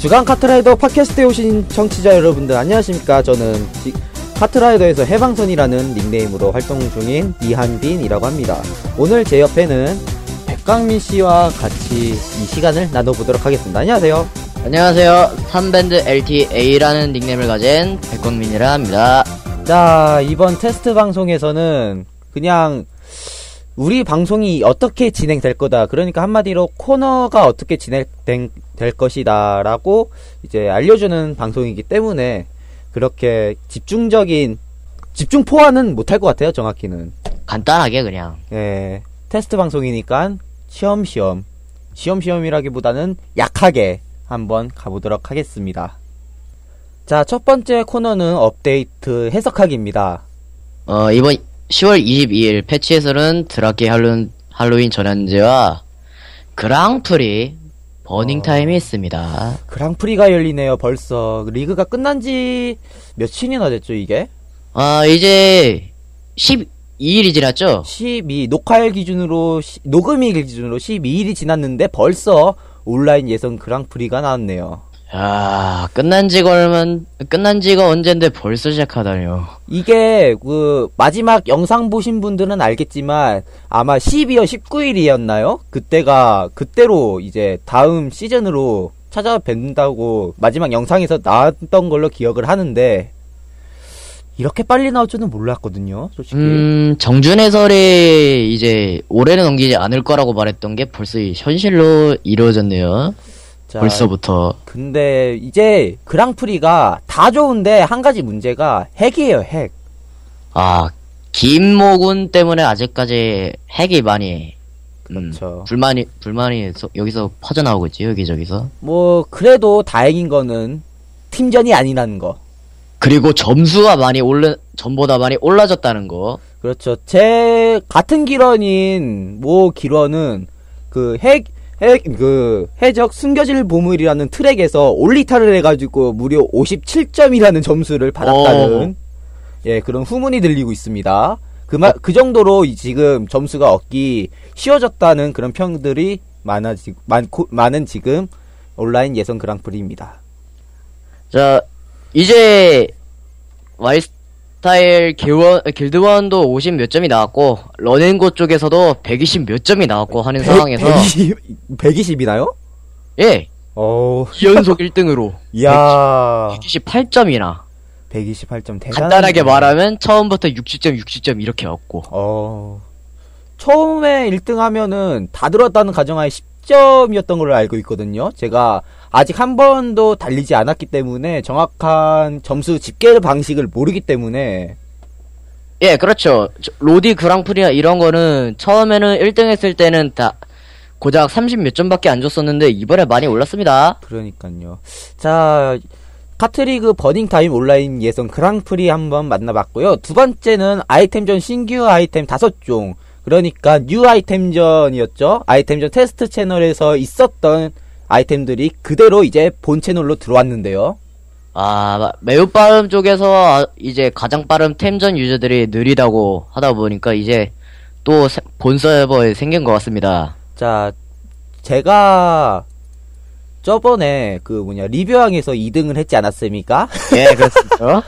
주간 카트라이더 팟캐스트에 오신 청취자 여러분들 안녕하십니까? 저는 지- 카트라이더에서 해방선이라는 닉네임으로 활동 중인 이한빈이라고 합니다. 오늘 제 옆에는 백강민 씨와 같이 이 시간을 나눠보도록 하겠습니다. 안녕하세요. 안녕하세요. 3밴드 LTA라는 닉네임을 가진 백광민이라 합니다. 자 이번 테스트 방송에서는 그냥 우리 방송이 어떻게 진행될 거다. 그러니까 한마디로 코너가 어떻게 진행 될 것이다라고 이제 알려주는 방송이기 때문에 그렇게 집중적인 집중 포화는 못할 것 같아요 정확히는. 간단하게 그냥. 예 테스트 방송이니까 시험시험. 시험시험이라기보다는 약하게 한번 가보도록 하겠습니다. 자 첫 번째 코너는 업데이트 해석하기입니다. 어, 이번 10월 22일 패치에서는 드라키 할로윈, 할로윈 전환제와 그랑프리 버닝 어. 타임이 있습니다. 그랑프리가 열리네요 벌써 리그가 끝난 지 며칠이나 됐죠 이게? 아, 이제 12일이 지났죠? 12 녹화일 기준으로 시- 녹음일 기준으로 12일이 지났는데 벌써 온라인 예선 그랑프리가 나왔네요 야, 끝난 지가 얼마, 끝난 지가 언젠데 벌써 시작하다니요. 이게 그 마지막 영상 보신 분들은 알겠지만 아마 12월 19일이었나요? 그때가 그때로 이제 다음 시즌으로 찾아뵌다고 마지막 영상에서 나왔던 걸로 기억을 하는데 이렇게 빨리 나올 줄은 몰랐거든요 솔직히 음, 정준 해설이 이제 올해는 넘기지 않을 거라고 말했던 게 벌써 이 현실로 이루어졌네요. 자, 벌써부터. 근데 이제 그랑프리가 다 좋은데 한 가지 문제가 핵이에요 핵 아, 김모군 때문에 아직까지 핵이 많이, 음, 그렇죠. 불만이, 불만이 서- 여기서 퍼져나오고 있지, 여기저기서. 뭐 그래도 다행인 거는 팀전이 아니라는 거 그리고 점수가 많이 올라, 전보다 많이 올라졌다는 거. 그렇죠. 제 같은 기런인 모 기런은 그 핵, 핵, 그 해적 숨겨질 보물이라는 트랙에서 올리타를 해가지고 무려 57점이라는 점수를 받았다는 예 그런 후문이 들리고 있습니다. 그마, 그 정도로 이 지금 점수가 얻기 쉬워졌다는 그런 평들이 많아 지 많고 많은 지금 온라인 예선 그랑프리입니다. 자, 이제, 와이스 타일 길원, 길드원도 50 몇 점이 나왔고, 런앤고 쪽에서도 120 몇 점이 나왔고 하는 상황에서, 120, 120 이나요? 예, 어, 2연속 1등으로, 이야, 128점이나. 128점 대단. 간단하게 말하면 처음부터 60점, 60점 이렇게 얻고. 어, 처음에 1등 하면은 다 들었다는 가정하에 10점이었던 걸로 알고 있거든요. 제가 아직 한 번도 달리지 않았기 때문에 정확한 점수 집계 방식을 모르기 때문에 예, 그렇죠. 저- 로디 그랑프리나 이런 거는 처음에는 1등 했을 때는 다 고작 30 몇 점밖에 안 줬었는데 이번에 많이 올랐습니다. 그러니까요. 자, 카트리그 버닝타임 온라인 예선 그랑프리 한번 만나봤고요. 두 번째는 아이템전 신규 아이템 다섯 종. 그러니까 new 아이템전이었죠. 아이템전 테스트 채널에서 있었던 아이템들이 그대로 이제 본 채널로 들어왔는데요. 아, 마- 매우 빠름 쪽에서 아, 이제 가장 빠른 템전 유저들이 느리다고 하다 보니까 이제 또 본 서버에 생긴 것 같습니다. 자, 제가 저번에 그 뭐냐 리뷰왕에서 2등을 했지 않았습니까? 예, 그렇습니다.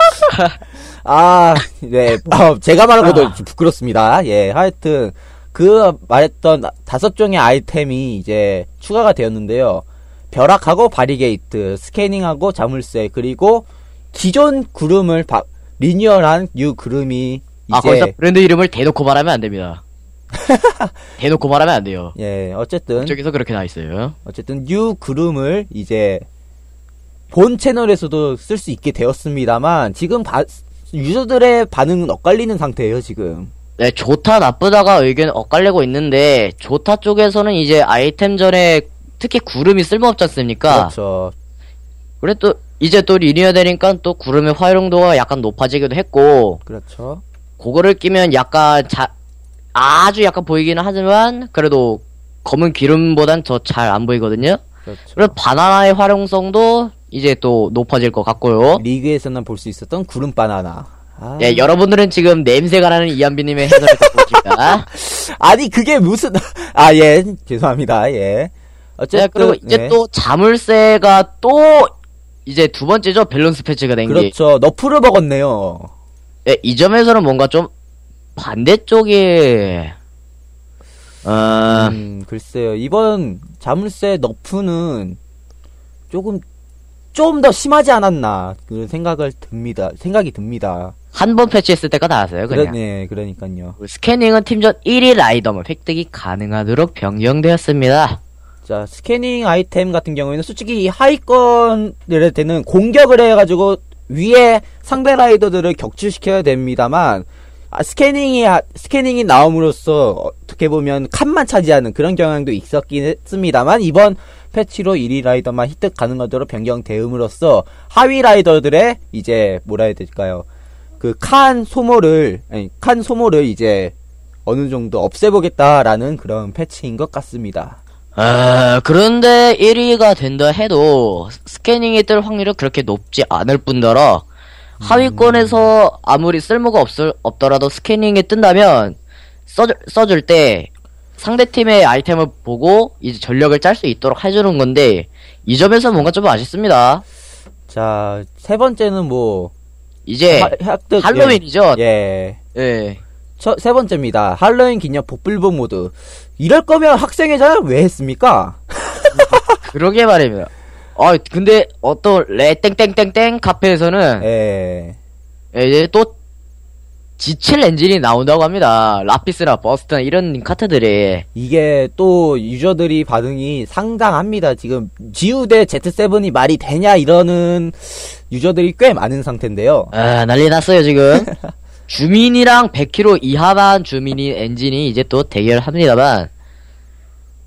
아, 네. 어, 제가 말한 것도 좀 부끄럽습니다. 예, 하여튼, 그 말했던 다섯 종의 아이템이 이제 추가가 되었는데요. 벼락하고 바리게이트, 스캐닝하고 자물쇠, 그리고 기존 구름을 바, 리뉴얼한 뉴 구름이 아, 거기서 이제, 브랜드 이름을 대놓고 말하면 안 됩니다. 대놓고 말하면 안 돼요. 예, 어쨌든, 저기서 그렇게 나와 있어요. 어쨌든 뉴 구름을 이제 본 채널에서도 쓸 수 있게 되었습니다만, 지금 바, 유저들의 반응은 엇갈리는 상태예요, 지금. 네, 좋다 나쁘다가 의견 엇갈리고 있는데 좋다 쪽에서는 이제 아이템 전에 특히 구름이 쓸모없지 않습니까? 그렇죠. 그래 또 이제 또 리뉴얼 되니까 또 구름의 활용도가 약간 높아지기도 했고 그렇죠. 그거를 끼면 약간 자, 아주 약간 보이기는 하지만 그래도 검은 기름보단 더 잘 안 보이거든요. 그렇죠. 그래서 바나나의 활용성도 이제 또 높아질 것 같고요. 리그에서는 볼 수 있었던 구름 바나나. 아. 예, 여러분들은 지금 냄새가 나는 이한비님의 해설을 듣고 있습니다. 아니 그게 무슨 아 예 죄송합니다 예 어쨌든 네, 그리고 이제 네. 또 자물쇠가 또 이제 두 번째죠 밸런스 패치가 된 게. 그렇죠. 너프를 먹었네요. 네, 이 점에서는 뭔가 좀 반대쪽에 어, 음, 글쎄요. 이번 자물쇠 너프는 조금 좀 더 심하지 않았나 그런 생각을 듭니다. 생각이 듭니다. 한 번 패치했을 때가 나왔어요 그냥. 네, 그러니까요. 스캐닝은 팀전 1위 라이더만 획득이 가능하도록 변경되었습니다. 자, 스캐닝 아이템 같은 경우에는 솔직히 이 하위권에 되는 공격을 해가지고 위에 상대 라이더들을 격추시켜야 됩니다만, 아, 스캐닝이, 아- 스캐닝이 나옴으로써 어떻게 보면 칸만 차지하는 그런 경향도 있었긴 했습니다만, 이번 패치로 1위 라이더만 획득 가능하도록 변경되음으로써 하위 라이더들의 이제 뭐라 해야 될까요? 그 칸 소모를, 아니, 칸 소모를 이제 어느 정도 없애보겠다라는 그런 패치인 것 같습니다. 아, 그런데 1위가 된다 해도 스캐닝이 뜰 확률은 그렇게 높지 않을 뿐더러 하위권에서 아무리 쓸모가 없을, 없더라도 스캐닝이 뜬다면 써줄, 써줄 때 상대 팀의 아이템을 보고 이제 전력을 짤 수 있도록 해주는 건데 이 점에서 뭔가 좀 아쉽습니다. 자, 세 번째는 뭐, 이제 하- 할로윈이죠. 예. 예. 예. 첫, 세 번째입니다. 할로윈 기념 복불복 모드. 이럴 거면 학생회장을 왜 했습니까? 그러게 말입니다. 아, 근데 어떤 레 땡땡땡땡 카페에서는 예. 예, 이제 또 지칠 엔진이 나온다고 합니다. 라피스나 버스트나 이런 카트들이 이게 또 유저들이 반응이 상당합니다. 지금 지우대 Z7이 말이 되냐 이러는 유저들이 꽤 많은 상태인데요. 아, 난리 났어요 지금. 주민이랑 100km 이하만 주민이 엔진이 이제 또 대결합니다만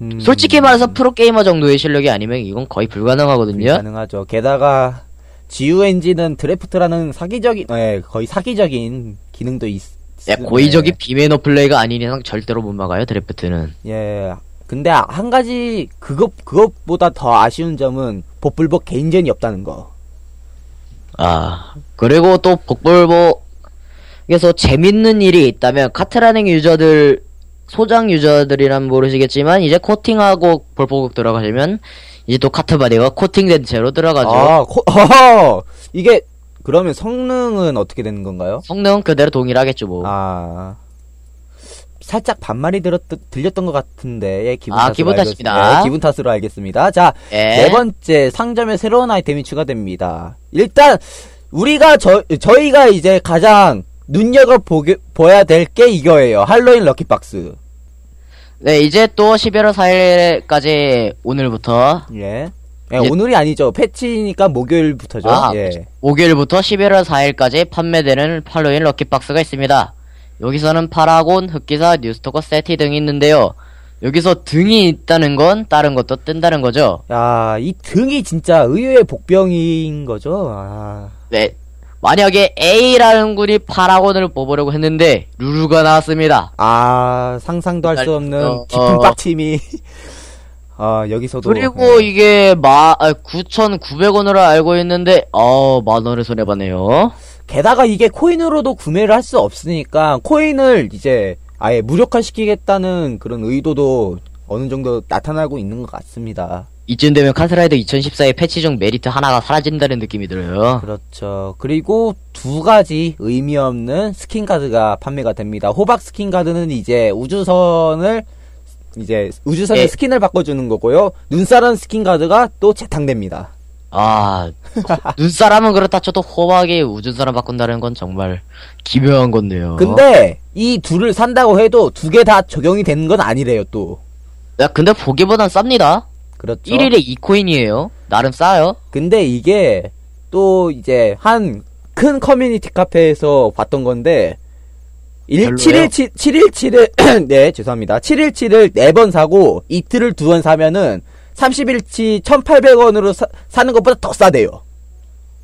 음, 솔직히 말해서 프로게이머 정도의 실력이 아니면 이건 거의 불가능하거든요. 가능하죠. 게다가 엔진은 드래프트라는 사기적인, 예, 거의 사기적인 기능도 있. 예, 고의적인 비매너 플레이가 아닌 이상 절대로 못 막아요 드래프트는. 예. 근데 한 가지 그것 그것보다 더 아쉬운 점은 복불복 개인전이 없다는 거. 아 그리고 또 복불복에서 재밌는 일이 있다면 카트라이더 유저들 소장 유저들이란 모르시겠지만 이제 코팅하고 복불복 들어가시면 이제 또 카트 바디가 코팅된 채로 들어가죠. 아, 코, 어허! 이게 그러면 성능은 어떻게 되는 건가요? 성능은 그대로 동일하겠죠 뭐. 아. 살짝 반말이 들었, 들렸던 것 같은데, 예, 기분 아, 탓으로 기분. 탓입니다. 예, 기분 탓으로 알겠습니다. 자, 예. 네 번째, 상점에 새로운 아이템이 추가됩니다. 일단, 우리가, 저, 저희가 이제 가장 눈여겨 보게, 보야 될 게 이거예요. 할로윈 럭키박스. 네 이제 또 11월 4일까지 오늘부터 예. 예, 예. 오늘이 아니죠. 패치니까 목요일부터죠. 아, 예. 목요일부터 11월 4일까지 판매되는 할로윈 럭키박스가 있습니다. 여기서는 파라곤, 흑기사, 뉴스토커, 세티 등이 있는데요. 여기서 등이 있다는 건 다른 것도 뜬다는 거죠. 야, 이 등이 진짜 의외의 복병인 거죠. 아. 네. 만약에 A라는 군이 파라곤을 뽑으려고 했는데 루루가 나왔습니다. 아, 상상도 할 수 없는 어, 깊은 어. 빡침이. 아, 여기서도. 그리고 예. 이게 마 9,900원으로 알고 있는데 어, 만 원을 손해 봤네요. 게다가 이게 코인으로도 구매를 할 수 없으니까 코인을 이제 아예 무력화시키겠다는 그런 의도도 어느 정도 나타나고 있는 것 같습니다. 이쯤 되면 카트라이더 2014의 패치 중 메리트 하나가 사라진다는 느낌이 들어요. 그렇죠. 그리고 두 가지 의미 없는 스킨 카드가 판매가 됩니다. 호박 스킨 카드는 이제 우주선을 이제 우주선의 예. 스킨을 바꿔주는 거고요. 눈사람 스킨 카드가 또 재탕됩니다. 아, 눈사람은 그렇다 쳐도 호박이 우주선 바꾼다는 건 정말 기묘한 건데요. 근데 이 둘을 산다고 해도 두 개 다 적용이 되는 건 아니래요, 또. 야, 근데 보기보단 쌉니다. 그렇죠. 1일에 2코인이에요. 나름 싸요. 근데 이게 또 이제 한 큰 커뮤니티 카페에서 봤던 건데 1, 별로예요? 7일 7일치를 네 죄송합니다 7일치를 4번 사고 이틀을 두번 사면은 30일치 1,800원으로 사, 는 것보다 더 싸대요.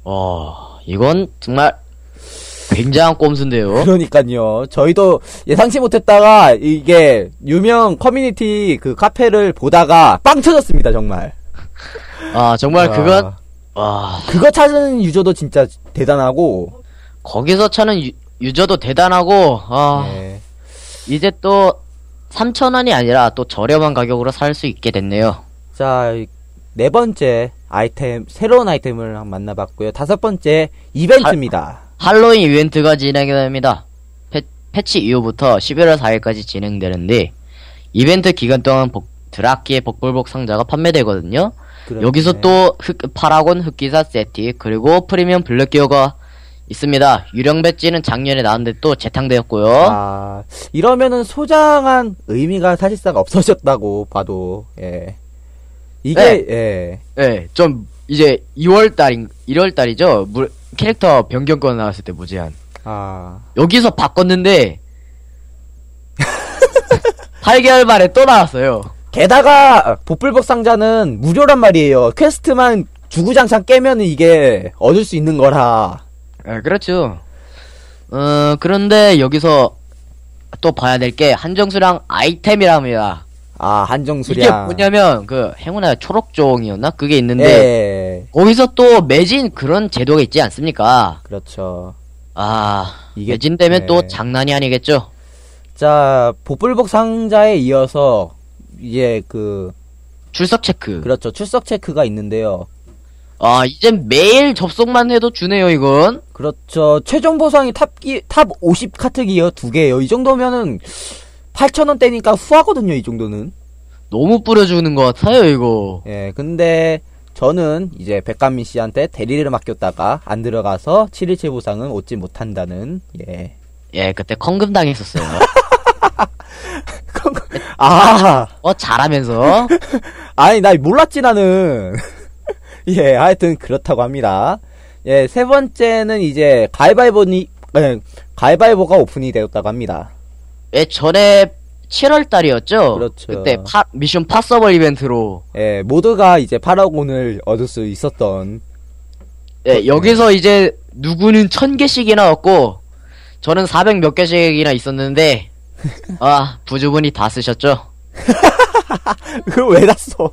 어, 이건 정말 굉장한 꼼수인데요. 그러니까요. 저희도 예상치 못했다가 이게 유명 커뮤니티 그 카페를 보다가 빵 터졌습니다 정말. 아, 정말 와, 그건, 와, 그거 찾은 유저도 진짜 대단하고. 거기서 차는 유, 유저도 대단하고, 아, 네. 이제 또 3,000원이 아니라 또 저렴한 가격으로 살 수 있게 됐네요. 자, 이- 네 번째 아이템, 새로운 아이템을 만나봤고요. 다섯 번째 이벤트입니다. 할로윈 이벤트가 진행이 됩니다. 패, 패치 이후부터 11월 4일까지 진행되는데 이벤트 기간 동안 복, 드라키의 복불복 상자가 판매되거든요. 그렇네. 여기서 또 흑, 파라곤 흑기사 세티 그리고 프리미엄 블랙기어가 있습니다. 유령 배지는 작년에 나왔는데 또 재탕되었고요. 아, 이러면은 소장한 의미가 사실상 없어졌다고 봐도, 예. 이게, 네. 예. 네, 좀 이제 2월 달인 1월 달이죠. 물, 캐릭터 변경권 나왔을 때 무제한. 아, 여기서 바꿨는데 8개월 만에 또 나왔어요. 게다가, 복불복 상자는 무료란 말이에요. 퀘스트만 주구장창 깨면은 이게 얻을 수 있는 거라. 네, 그렇죠. 어, 그런데 여기서 또 봐야 될 게 한정수량 아이템이랍니다. 아, 이게 한정수량. 뭐냐면 그 행운의 초록종이었나? 그게 있는데 예. 거기서 또 매진 그런 제도가 있지 않습니까? 그렇죠. 아, 이게- 매진되면 네. 또 장난이 아니겠죠? 자, 복불복 상자에 이어서, 이제 그, 출석 체크. 그렇죠. 출석 체크가 있는데요. 아, 이제 매일 접속만 해도 주네요, 이건. 그렇죠. 최종 보상이 탑기, 탑 50 카트기어. 두 개예요. 이 정도면은 8,000원대니까 후하거든요. 이 정도는. 너무 뿌려주는 것 같아요, 이거. 예, 근데 저는 이제 백감민 씨한테 대리를 맡겼다가 안 들어가서 7일치 보상은 얻지 못한다는, 예. 예, 그때 콩금 당했었어요. 아, 어, 잘하면서. 아니, 나 몰랐지, 나는. 예, 하여튼 그렇다고 합니다. 예, 세 번째는 이제 가위바위보니, 예, 가위바위보가 오픈이 되었다고 합니다. 예, 전에 7월 달이었죠? 그렇죠. 그때 파, 미션 파서벌 이벤트로. 예, 모두가 이제 파라곤을 얻을 수 있었던, 예, 여기서 이제 누구는 1000개씩이나 얻고, 저는 400 몇 개씩이나 있었는데, 아, 부주분이 다 쓰셨죠? 그걸 왜 놨어?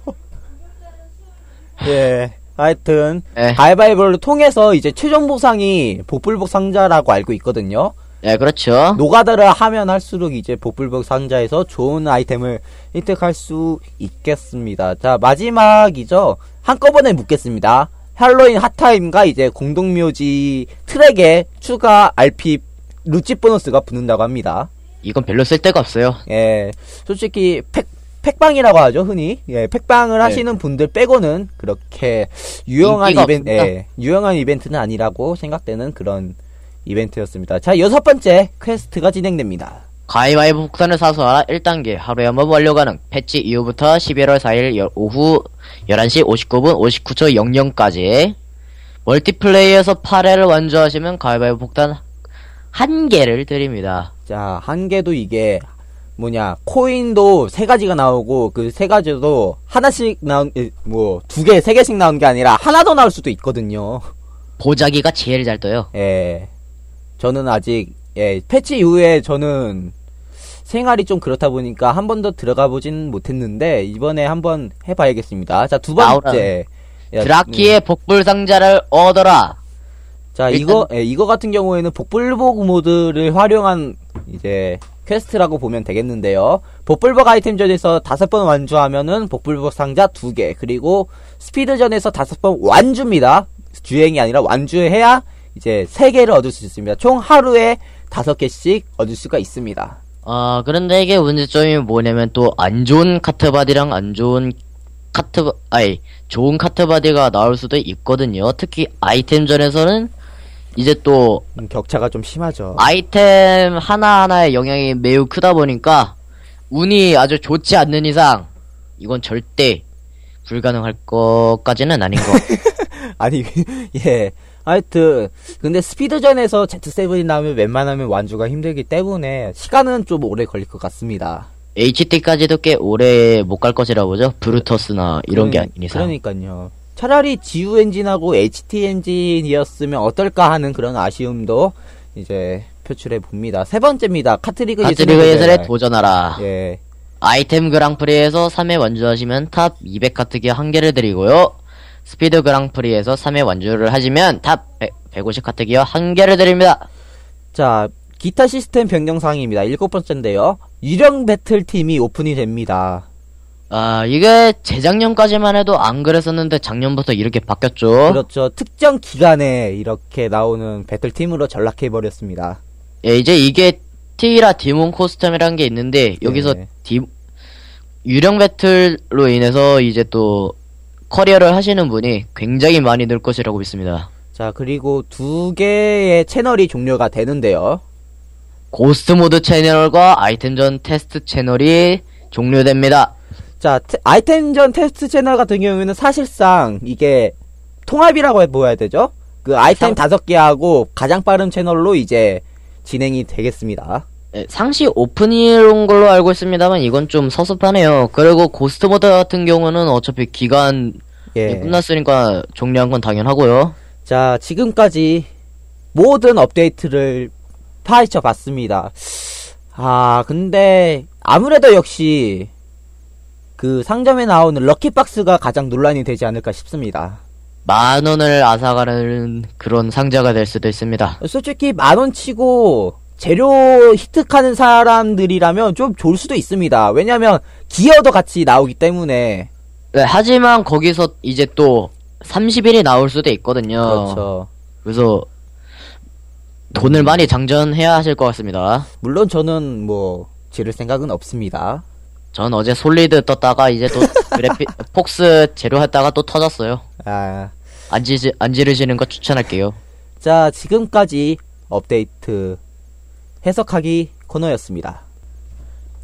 예, 하여튼, 예, 가위바위보를 통해서 이제 최종 보상이 복불복 상자라고 알고 있거든요. 예, 그렇죠. 노가다를 하면 할수록 이제 복불복 상자에서 좋은 아이템을 획득할 수 있겠습니다. 자, 마지막이죠. 한꺼번에 묻겠습니다. 할로윈 hot time과 이제 공동묘지 트랙에 추가 RP 루찌 보너스가 붙는다고 합니다. 이건 별로 쓸 데가 없어요. 예, 솔직히 팩, 팩방이라고 하죠, 흔히. 예, 팩방을 네. 하시는 분들 빼고는 그렇게 유용한 이벤트. 예, 유용한 이벤트는 아니라고 생각되는 그런 이벤트였습니다. 자, 여섯 번째 퀘스트가 진행됩니다. 가위바위보 폭탄을 사수하라 1단계 하루에 한번 완료 가능 패치 이후부터 11월 4일 여- 오후 11시 59분 59초 00까지 멀티플레이에서 8회를 완주하시면 가위바위보 폭탄 한 개를 드립니다 자, 한 개도 이게 뭐냐, 코인도 세 가지가 나오고 그 세 가지도 하나씩 나온, 예, 뭐, 두 개, 세 개씩 나온 게 아니라 하나 더 나올 수도 있거든요. 보자기가 제일 잘 떠요 예. 저는 아직, 예, 패치 이후에 저는 생활이 좀 그렇다 보니까 한 번 더 들어가 보진 못했는데, 이번에 한번 해봐야겠습니다. 자, 두 번째. 야, 음, 드라키의 복불 상자를 얻어라 자, 일단- 이거, 예, 이거 같은 경우에는 복불복 모드를 활용한, 이제, 퀘스트라고 보면 되겠는데요. 복불복 아이템전에서 다섯 번 완주하면은 복불복 상자 두 개, 그리고 스피드전에서 다섯 번 완주입니다. 주행이 아니라 완주해야 이제 세 개를 얻을 수 있습니다. 총 하루에 다섯 개씩 얻을 수가 있습니다. 아 그런데 이게 문제점이 뭐냐면 또 안 좋은 kart body랑 안 좋은 카트 아니 좋은 카트바디가 나올 수도 있거든요 특히 아이템전에서는 이제 또 음, 격차가 좀 심하죠. 아이템 하나하나의 영향이 매우 크다 보니까 운이 아주 좋지 않는 이상 이건 절대 불가능할 것까지는 아닌 것 아니, 예. 하여튼, 근데 스피드전에서 Z7이 나오면 웬만하면 완주가 힘들기 때문에 시간은 좀 오래 걸릴 것 같습니다. HT까지도 꽤 오래 못 갈 것이라 보죠 브루터스나 이런 게 그러니- 아닌 이상 그러니까요. 차라리 GU 엔진하고 HT 엔진이었으면 어떨까 하는 그런 아쉬움도 이제 표출해 봅니다. 세 번째입니다. 카트리그 카트리그 예술에. 도전하라 예. 아이템 그랑프리에서 3회 완주하시면 탑 200 카트기어 한 개를 드리고요. 스피드 그랑프리에서 3회 완주를 하시면 탑150 카트기어 한 개를 드립니다. 자, 기타 시스템 변경 사항입니다. 일곱 번째인데요. 유령 배틀 팀이 오픈이 됩니다. 아, 이게 재작년까지만 해도 안 그랬었는데 작년부터 이렇게 바뀌었죠. 그렇죠. 특정 기간에 이렇게 나오는 배틀 팀으로 전락해 버렸습니다. 예, 이제 이게 티라 디몬 코스텀이라는 게 있는데 여기서 네. 디 유령 배틀로 인해서 이제 또 커리어를 하시는 분이 굉장히 많이 늘 것이라고 믿습니다. 자, 그리고 두 개의 채널이 종료가 되는데요. ghost mode 채널과 아이템전 테스트 채널이 종료됩니다. 자, 테- 아이템전 테스트 채널 같은 경우에는 사실상 이게 통합이라고 해보아야 되죠? 그 아이템 상- 다섯 개 하고 가장 빠른 채널로 이제 진행이 되겠습니다. 예, 상시 오픈인 걸로 알고 있습니다만 이건 좀 섭섭하네요. 그리고 ghost mode 같은 경우는 어차피 기간이 예. 끝났으니까 종료한 건 당연하고요. 자, 지금까지 모든 업데이트를 파헤쳐 봤습니다. 아, 근데 아무래도 역시 그 상점에 나오는 럭키박스가 가장 논란이 되지 않을까 싶습니다. 만 원을 앗아가는 그런 상자가 될 수도 있습니다. 솔직히 만 원 치고 재료 획득하는 사람들이라면 좀 좋을 수도 있습니다. 왜냐면 기어도 같이 나오기 때문에. 네, 하지만 거기서 이제 또 30일이 나올 수도 있거든요. 그렇죠. 그래서 돈을 많이 장전해야 하실 것 같습니다. 물론 저는 뭐 지를 생각은 없습니다. 전 어제 솔리드 떴다가 이제 또 그래픽 폭스 재료 했다가 또 터졌어요. 아, 안, 지, 안 지르시는 거 추천할게요. 자, 지금까지 업데이트 해석하기 코너였습니다.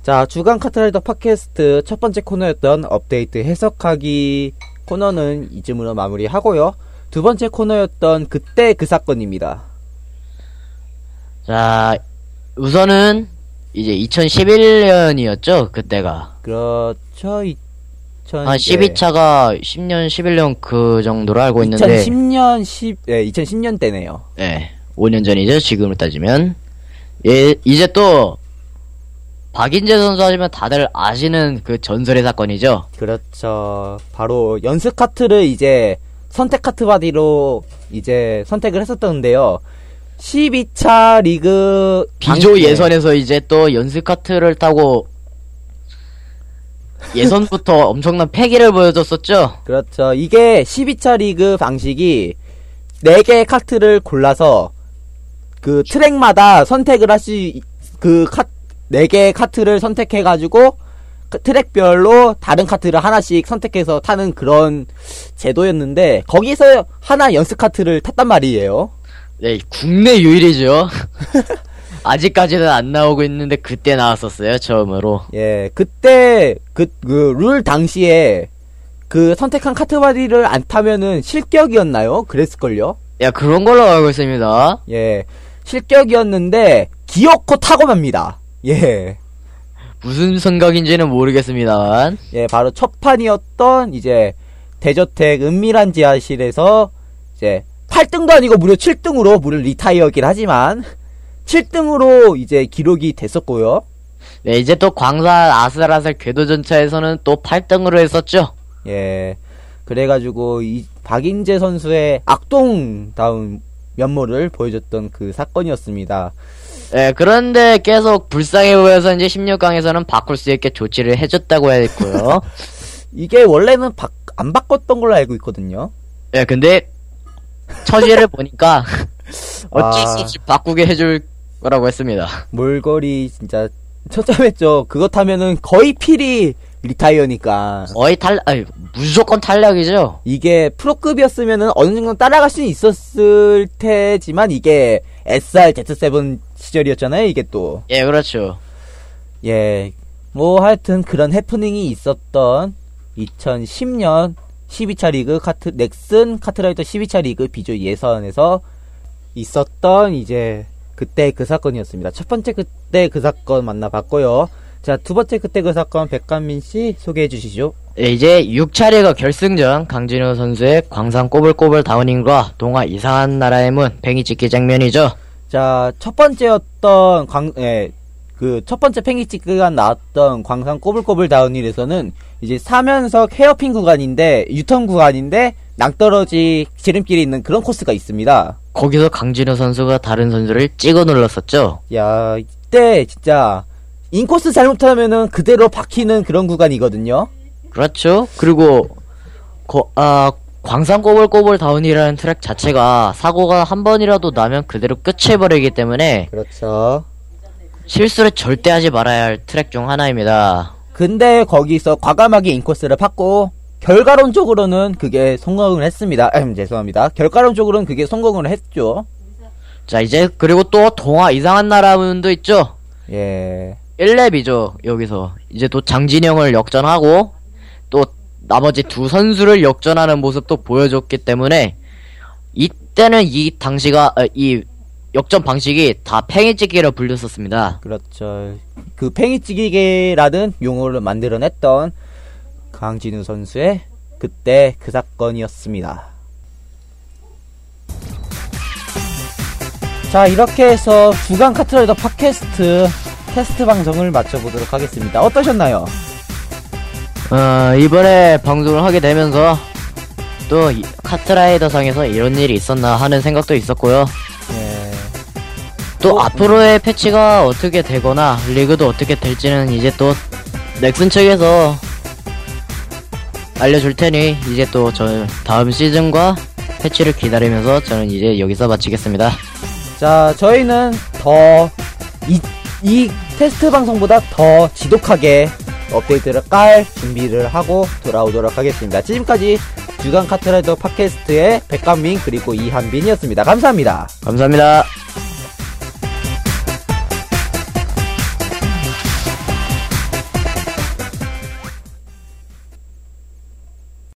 자, 주간 카트라이더 팟캐스트 첫 번째 코너였던 업데이트 해석하기 코너는 이쯤으로 마무리하고요. 두 번째 코너였던 그때 그 사건입니다. 자, 우선은 이제 2011년이었죠, 그때가. 그렇죠. 2000, 한 12차가 10년, 11년 그 정도로 알고 있는데. 2010년 10, 예, 2010년 때네요. 네, 5년 전이죠, 지금으로 따지면. 예, 이제 또, 박인재 선수 하시면 다들 아시는 그 전설의 사건이죠. 그렇죠. 바로 연습 카트를 이제 선택 카트 바디로 이제 선택을 했었던데요. 12차 리그 비조 방- 네. 예선에서 이제 또 연습 카트를 타고 예선부터 엄청난 패기를 보여줬었죠. 그렇죠. 이게 12차 리그 방식이 4개의 카트를 골라서 그 트랙마다 선택을 할 수, 그 카, 4개의 카트를 선택해 가지고 그 트랙별로 다른 카트를 하나씩 선택해서 타는 그런 제도였는데 거기서 하나 연습 카트를 tas단 말이에요. 네, 국내 유일이죠. 아직까지는 안 나오고 있는데 그때 나왔었어요, 처음으로. 예, 그때 그, 그룰 당시에 그 선택한 kart body를 안 타면은 실격이었나요? 그랬을걸요? 야, 그런 걸로 알고 있습니다. 예, 실격이었는데 기어코 타고 맙니다. 예, 무슨 생각인지는 모르겠습니다만. 예, 바로 첫 판이었던 이제 대저택 은밀한 지하실에서 이제 8등도 아니고 무려 7등으로 무려 retire긴 하지만 7등으로 이제 기록이 됐었고요. 네, 이제 또 광산 아슬아슬 궤도전차에서는 또 8등으로 했었죠. 예, 그래가지고 이 박인재 선수의 악동다운 면모를 보여줬던 그 사건이었습니다. 네, 그런데 계속 불쌍해 보여서 이제 16강에서는 바꿀 수 있게 조치를 해줬다고 했고요. 이게 원래는 바, 안 바꿨던 걸로 알고 있거든요. 네, 근데 처지를 보니까 어쩔 아. 수 없이 바꾸게 해줄 거라고 했습니다. 몰골이 진짜 처참했죠. 그거 타면은 거의 필히 리타이어니까. 거의 탈, 아니, 무조건 탈락이죠. 이게 프로급이었으면은 어느 정도 따라갈 수는 있었을 테지만 이게 SR Z7 시절이었잖아요. 이게 또. 예, 그렇죠. 예. 뭐 하여튼 그런 해프닝이 있었던 2010년 12차 리그 카트 넥슨 카트라이더 12차 리그 비조 예선에서 있었던 이제 그때 그 사건이었습니다. 첫 번째 그때 그 사건 만나봤고요. 자, 두 번째 그때 그 사건 백감민 씨 소개해 주시죠. 예, 이제 6차례가 결승전 강진호 선수의 광산 꼬불꼬불 다운인과 동화 이상한 나라의 문 팽이 찍기 장면이죠. 자, 첫 번째였던 광, 예, 그, 첫 번째 팽이치크가 나왔던 광산 꼬불꼬불 다운힐에서는 이제 사면석 헤어핀 구간인데, 유턴 구간인데, 낭떠러지 지름길이 있는 그런 코스가 있습니다. 거기서 강진호 선수가 다른 선수를 찍어 눌렀었죠. 야, 이때 진짜, 인코스 잘못하면은 그대로 박히는 그런 구간이거든요. 그렇죠. 그리고 거, 아 광산 꼬불 꼬불 다운이라는 트랙 자체가 사고가 한 번이라도 나면 그대로 끝해버리기 때문에 그렇죠. 실수를 절대 하지 말아야 할 트랙 중 하나입니다. 근데 거기서 과감하게 인코스를 팠고 결과론적으로는 그게 성공을 했습니다. 음, 죄송합니다. 결과론적으로는 그게 성공을 했죠. 자 이제 그리고 또 동화 이상한 나라 분도 있죠. 예. 1렙이죠 여기서 이제 또 장진영을 역전하고 또 나머지 두 선수를 역전하는 모습도 보여줬기 때문에 이때는 이 당시가 아, 이 역전 방식이 다 팽이찍기로 불렸었습니다. 그렇죠. 그 팽이찌기개라는 용어를 만들어냈던 강진우 선수의 그때 그 사건이었습니다. 자, 이렇게 해서 주간 카트라이더 팟캐스트 테스트 방송을 마쳐보도록 하겠습니다. 어떠셨나요? 어, 이번에 방송을 하게 되면서 또 이- 카트라이더 상에서 이런 일이 있었나 하는 생각도 있었고요. 예. 또 어, 앞으로의 패치가 어떻게 되거나 리그도 어떻게 될지는 이제 또 넥슨 측에서 알려줄 테니 이제 또 저 다음 시즌과 패치를 기다리면서 저는 이제 여기서 마치겠습니다. 자, 저희는 더, 이, 이 테스트 방송보다 더 지독하게 업데이트를 깔 준비를 하고 돌아오도록 하겠습니다. 지금까지 주간 카트라이더 팟캐스트의 백감민 그리고 이한빈이었습니다. 감사합니다. 감사합니다.